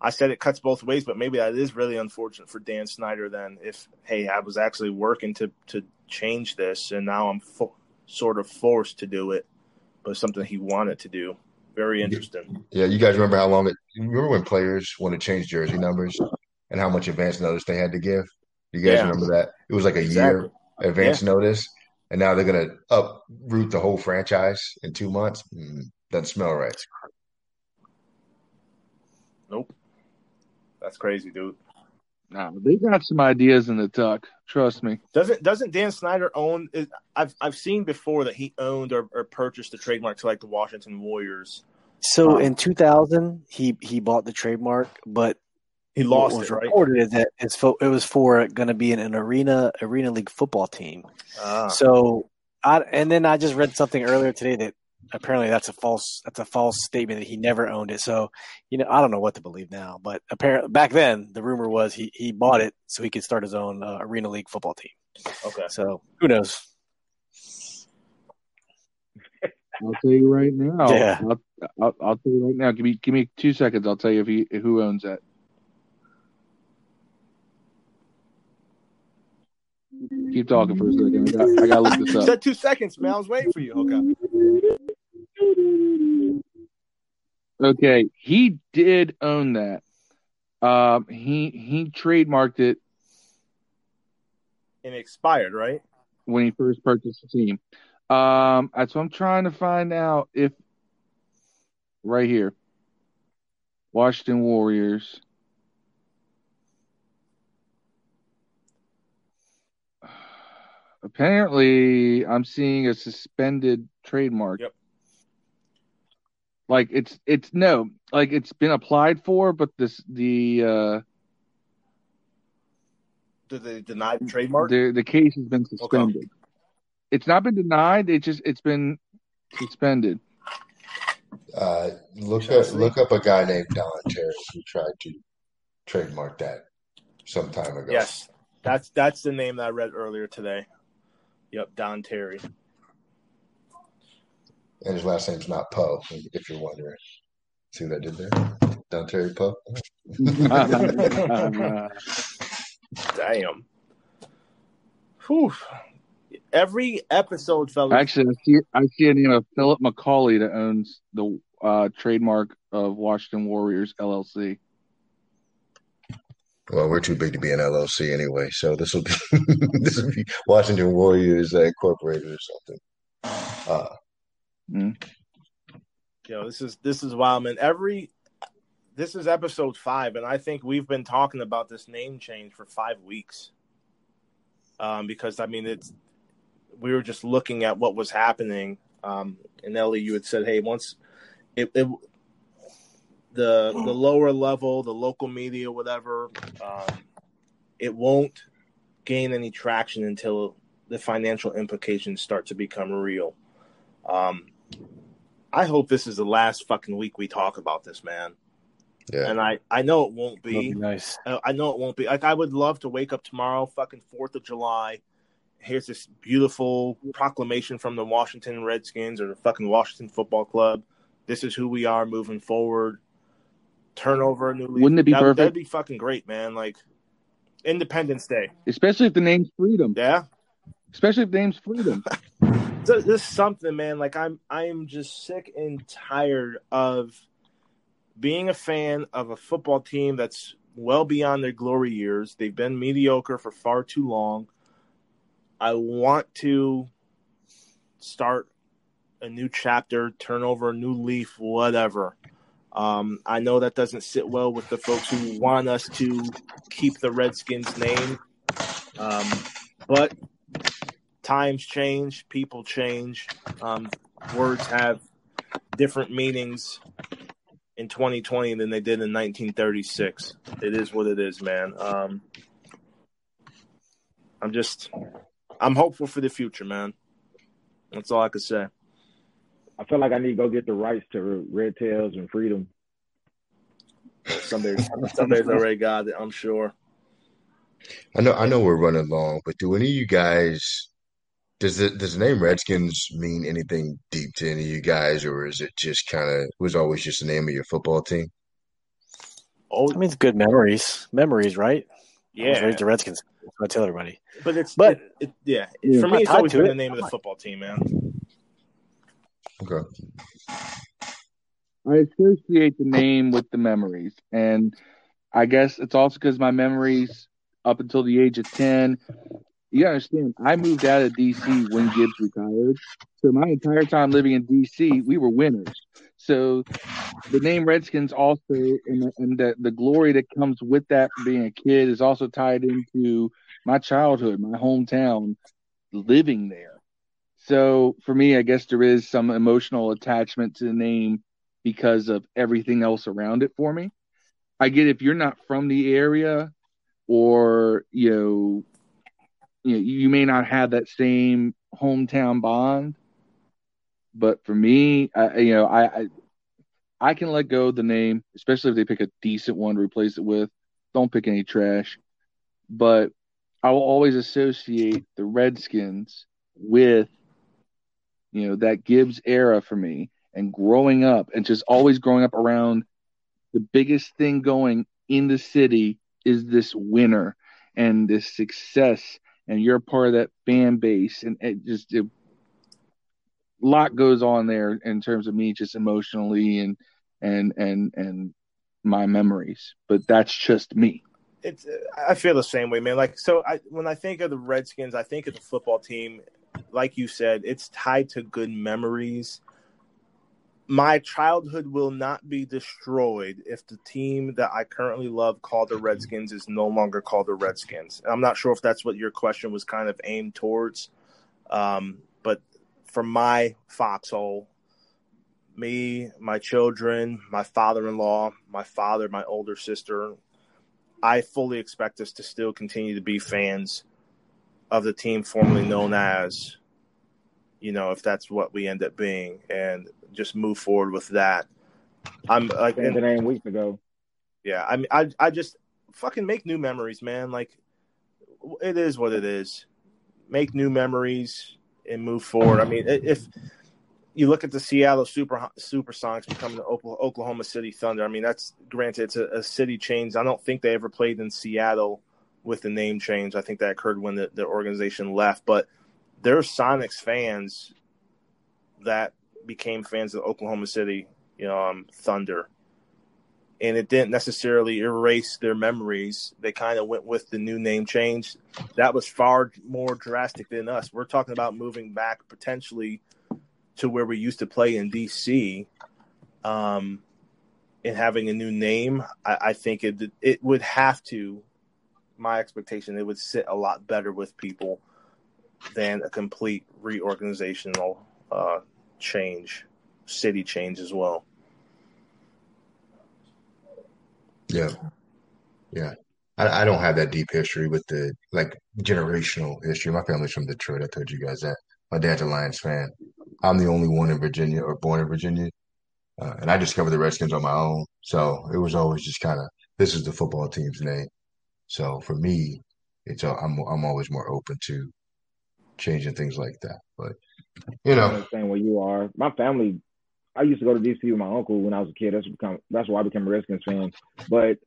Speaker 1: I said it cuts both ways, but maybe that is really unfortunate for Dan Snyder. Then, if hey, I was actually working to to change this, and now I'm fo- sort of forced to do it, but something he wanted to do. Very interesting.
Speaker 3: Yeah, you guys remember how long it? You remember when players want to change jersey numbers and how much advance notice they had to give? You guys
Speaker 1: Yeah.
Speaker 3: remember that? It was like a
Speaker 1: Exactly.
Speaker 3: year advance notice, and now they're gonna uproot the whole franchise in two months. Mm, doesn't smell right.
Speaker 1: Nope. That's crazy, dude.
Speaker 4: Nah, they got some ideas in the tuck. Trust me.
Speaker 1: Doesn't doesn't Dan Snyder own? is- I've I've seen before that he owned or, or purchased the trademark to like the Washington Warriors.
Speaker 2: So
Speaker 1: Um,
Speaker 2: in 2000, he he bought the trademark, but
Speaker 1: He
Speaker 2: what
Speaker 1: lost
Speaker 2: was
Speaker 1: it, right?
Speaker 2: reported is that it's fo- it was for going to be an, an arena arena league football team.
Speaker 1: Ah.
Speaker 2: So I and then I just read something earlier today that apparently that's a false that's a false statement that he never owned it. So you know I don't know what to believe now, but apparently back then the rumor was he he bought it so he could start his own uh, arena league football team.
Speaker 1: Okay.
Speaker 2: So who knows?
Speaker 4: I'll tell you right now.
Speaker 2: Yeah.
Speaker 4: I'll, I'll, I'll tell you right now. Give me give me two seconds. I'll tell you if he who owns that. Keep talking for a second. I got I got to look this
Speaker 1: You
Speaker 4: up.
Speaker 1: said two seconds, man. I was waiting for you. Okay.
Speaker 4: Okay, he did own that. Um, he he trademarked it
Speaker 1: And it expired, right?
Speaker 4: when he first purchased the team. Um, that's what I'm trying to find out if right here, Washington Warriors. Apparently, I'm seeing a suspended trademark.
Speaker 1: Yep.
Speaker 4: Like it's it's no, like it's been applied for, but this the uh
Speaker 1: Did they deny the trademark?
Speaker 4: the the case has been suspended. It's not been denied. It just it's been suspended.
Speaker 3: Uh, look
Speaker 1: Shall
Speaker 3: up look up a guy named Don Terry who tried to trademark that some time ago.
Speaker 1: Yes, that's that's the name that I read earlier today. Yep, Don Terry.
Speaker 3: And his last name's not Poe. If you're wondering, see what I did there? Don Terry Poe.
Speaker 1: Damn. Whew. Every episode, fellas.
Speaker 4: Actually, I see I see a name of Philip McCaulay that owns the uh, trademark of Washington Warriors LLC.
Speaker 3: Well, we're too big to be an LLC anyway, so this will be this will be Washington Warriors uh, Incorporated or something. Uh,
Speaker 1: Yo, this is this is wild, man. Every this is episode five, and I think we've been talking about this name change for five weeks. Um, because I mean, it's we were just looking at what was happening. Um, and Ellie, you had said, hey, once it, it the the lower level, the local media, whatever, um, it won't gain any traction until the financial implications start to become real. Um, I hope this is the last fucking week we talk about this, man.
Speaker 3: yeah,
Speaker 1: And I, I know it won't
Speaker 2: be
Speaker 1: be.
Speaker 2: nice.
Speaker 1: I I know it won't be. Like I would love to wake up tomorrow, fucking Fourth of July. Here's this beautiful proclamation from the Washington Redskins or the fucking Washington Football Club. This is who we are moving forward. Turn over a new leaf.
Speaker 4: Wouldn't it be
Speaker 1: That-
Speaker 4: perfect?
Speaker 1: That'd be fucking great, man. Like Independence Day.
Speaker 4: Especially if the name's Freedom.
Speaker 1: Yeah.
Speaker 4: Especially if the name's Freedom.
Speaker 1: This is something, man. Like I'm, I'm just sick and tired of being a fan of a football team that's well beyond their glory years. They've been mediocre for far too long. I want to start a new chapter, turn over a new leaf, whatever. Um, I know that doesn't sit well with the folks who want us to keep the Redskins name, um, but times change, people change, um, words have different meanings in 2020 than they did in 1936. It is what it is, man. Um, I'm just, I'm hopeful for the future, man. That's all I could say.
Speaker 5: I feel like I need to go get the rights to Red Tails and Freedom.
Speaker 1: Someday, somebody's already got it. I'm sure.
Speaker 3: I know I know we're running long, but do any of you guys does the does the name Redskins mean anything deep to any of you guys, or is it just kind of was always just the name of your football team?
Speaker 1: Oh,
Speaker 2: I mean, it's good memories. Memories, right? I was
Speaker 1: yeah,
Speaker 2: raised the Redskins. I tell everybody.
Speaker 1: but it's
Speaker 2: But-
Speaker 1: it, it, yeah.
Speaker 4: Yeah.
Speaker 1: For me,
Speaker 2: not
Speaker 1: it's
Speaker 2: tied
Speaker 1: always been
Speaker 2: it.
Speaker 1: the name of the football team, man.
Speaker 3: Okay.
Speaker 4: I associate the name with the memories, and I guess it's also because my memories up until the age of ten. You understand, I moved out of DC when Gibbs retired, so my entire time living in DC, we were winners. So the name Redskins also, and the, and the the glory that comes with that being a kid, is also tied into my childhood, my hometown, living there. So for me, I guess there is some emotional attachment to the name because of everything else around it for me. I get if you're not from the area or you know you know you may not have that same hometown bond but for me I, you know I, I I can let go of the name especially if they pick a decent one to replace it with. Don't pick any trash. But I will always associate the Redskins with you know that Gibbs era for me and growing up and just always growing up around the biggest thing going in the city is this winner and this success and you're part of that fan base and it just it, a lot goes on there in terms of me just emotionally and and and and my memories but that's just me
Speaker 1: It's I feel the same way, man. Like so, I when I think of the Redskins, I think of the football team. Like you said, it's tied to good memories. My childhood will not be destroyed if the team that I currently love, called the Redskins, is no longer called the Redskins. And I'm not sure if that's what your question was kind of aimed towards. Um, but for my foxhole, me, my children, my father-in-law, my father, my older sister, I fully expect us to still continue to be fans of the team formerly known as, you know, if that's what we end up being, and just move forward with that. I'm like,
Speaker 5: the name weeks ago.
Speaker 1: yeah, I mean, I I just fucking make new memories, man. Like, it is what it is. Make new memories and move forward. I mean, if you look at the Seattle Super Supersonics becoming the Oklahoma City Thunder, I mean, that's granted it's a, a city change. I don't think they ever played in Seattle with the name change. I think that occurred when the, the organization left. But there's Sonics fans that became fans of Oklahoma City, you know, um, Thunder and it didn't necessarily erase their memories. They kind of went with the new name change. That was far more drastic than us. We're talking about moving back potentially to where we used to play in DC, um, and having a new name. I, I think it it would have to. My expectation, it would sit a lot better with people than a complete reorganizational uh, change, city change as well.
Speaker 3: Yeah. Yeah. I, I don't have that deep history with the like generational history. My family's from Detroit. I told you guys that. My dad's a Lions fan. I'm the only one in Virginia or born in Virginia. Uh, and I discovered the Redskins on my own. So it was always just kind of this is the football team's name. So for me, it's uh, I'm I'm always more open to changing things like that. But you know, I
Speaker 5: understand where you are. My family, I used to go to DC with my uncle when I was a kid. That's become that's why I became a Redskins fan. But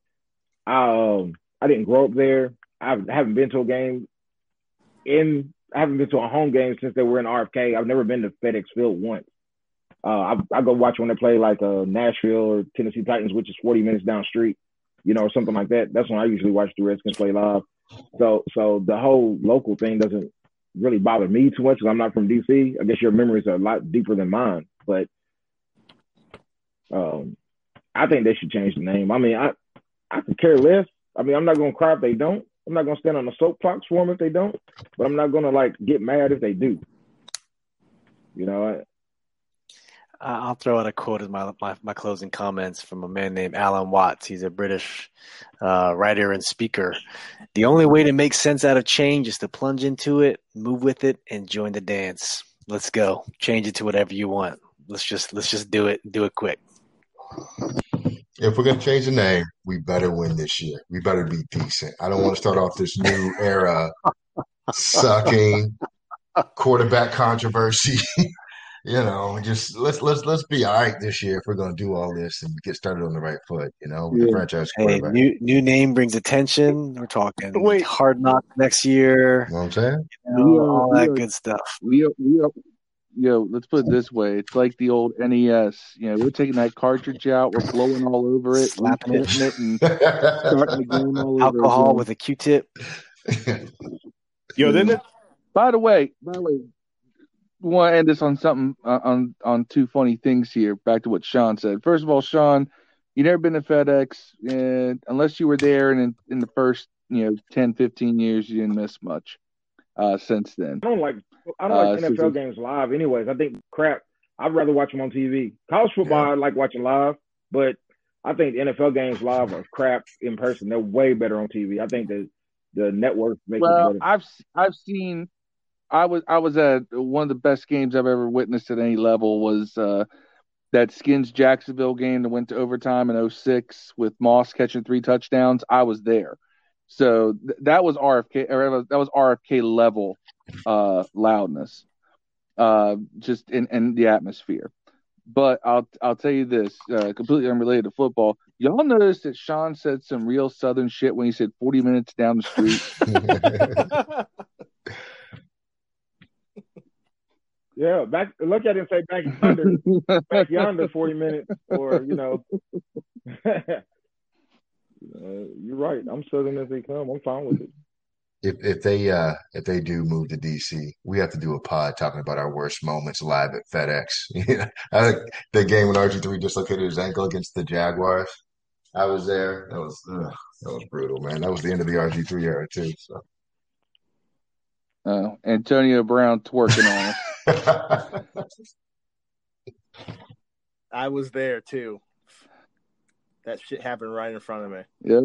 Speaker 5: I um I didn't grow up there. I haven't been to a game in. I haven't been to a home game since they were in RFK. I've never been to FedEx Field once. Uh, I, I go watch when they play like uh, Nashville or Tennessee Titans, which is 40 minutes down street, you know, or something like that. That's when I usually watch the Redskins play live. So, so the whole local thing doesn't really bother me too much because I'm not from DC. I guess your memories are a lot deeper than mine, but um, I think they should change the name. I mean, I I could care less. I mean, I'm not gonna cry if they don't. I'm not gonna stand on the soapbox for them if they don't. But I'm not gonna like get mad if they do. You know,
Speaker 2: I'll throw out a quote as my, my my closing comments from a man named Alan Watts. He's a British uh, writer and speaker. The only way to make sense out of change is to plunge into it, move with it, and join the dance. Let's go. Change it to whatever you want. let's just let's just do it. Do it quick.
Speaker 3: If we're gonna change the name, we better win this year. We better be decent. I don't want to start off this new era sucking quarterback controversy. you know, just let's let's let's be all right this year if we're gonna do all this and get started on the right foot. You know, with the
Speaker 4: Yeah.
Speaker 3: franchise
Speaker 2: Hey, new new name brings attention. We're talking
Speaker 1: Wait.
Speaker 2: hard knock next year.
Speaker 3: You know what I'm saying?
Speaker 2: You know,
Speaker 4: are-
Speaker 2: all that
Speaker 4: are-
Speaker 2: good stuff.
Speaker 4: we are, we are, yo, let's put it this way: it's like the old NES. You know, we're taking that cartridge out, we're blowing all over it,
Speaker 2: Slapping it.
Speaker 4: it, and starting the game all over
Speaker 2: Alcohol
Speaker 4: again.
Speaker 2: with a Q-tip.
Speaker 1: Yo, then
Speaker 4: By the way, by the way, want to end this on something uh, on on two funny things here. Back to what Sean said. First of all, Sean, you never been to FedEx, and unless you were there, and in, in the first you know 10, 15 years, you didn't miss much. Uh, since then,
Speaker 5: I don't like I don't
Speaker 4: Uh,
Speaker 5: like
Speaker 4: so
Speaker 5: NFL games live. Anyways, I think crap. I'd rather watch them on TV. College football, I like watching live, but I think NFL games live are crap in person. They're way better on TV. I think the the network makes
Speaker 4: well,
Speaker 5: it better.
Speaker 4: I've I've seen. I was I was at one of the best games I've ever witnessed at any level was uh, that Skins Jacksonville game that went to overtime in 06 with Moss catching three touchdowns. I was there, so th- that was RFK or that was RFK level uh, loudness, uh, just in, in the atmosphere. But I'll I'll tell you this, uh, completely unrelated to football. Y'all notice that Sean said some real Southern shit when he said 40 minutes down the street.
Speaker 5: Yeah, back look at it and say back yonder, back yonder, forty minutes, or you know. Uh, you're right. I'm southern as they come. I'm fine with it.
Speaker 3: if if they uh if they do move to DC, we have to do a pod talking about our worst moments live at FedEx. I think the game when RG three dislocated his ankle against the Jaguars. I was there. That was ugh, that was brutal, man. That was the end of the RG three era too. So
Speaker 4: Uh, Antonio Brown twerking on us.
Speaker 1: I was there too. That shit happened right in front of me,
Speaker 4: Yep.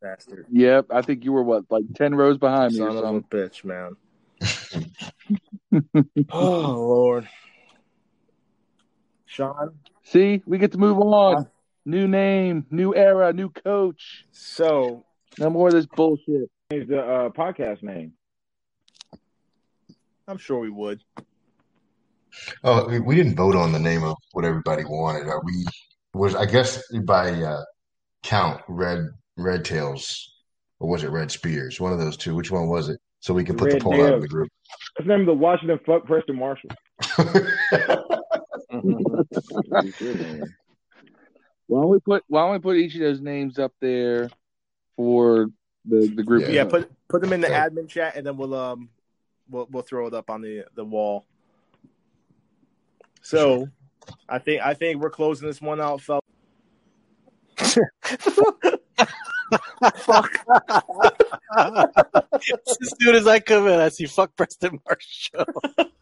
Speaker 1: bastard.
Speaker 4: Yep. I think you were what, like ten rows behind me
Speaker 1: Son of a bitch, man. oh Lord, Sean.
Speaker 4: See, we get to move on. New name, new era, new coach.
Speaker 1: So
Speaker 4: No more of this bullshit.
Speaker 5: Change the uh, podcast name.
Speaker 1: I'm sure we would.
Speaker 3: Oh, we, we didn't vote on the name of what everybody wanted. Are we? Was I guess by uh, count red red tails or was it red spears? One of those two. Which one was it? So we can put the
Speaker 5: Red
Speaker 3: poll out in the group.
Speaker 5: Let's name the Washington fuck Preston Marshall.
Speaker 4: Why don't we put Why don't we put each of those names up there for the the group?
Speaker 3: Yeah.
Speaker 1: Yeah, put put them in the
Speaker 3: So-
Speaker 1: admin chat, and then we'll um we'll we'll throw it up on the the wall. So, I think I think we're closing this one out, fellas.
Speaker 2: Fuck. as soon as I come in, I see fuck Preston Marshall.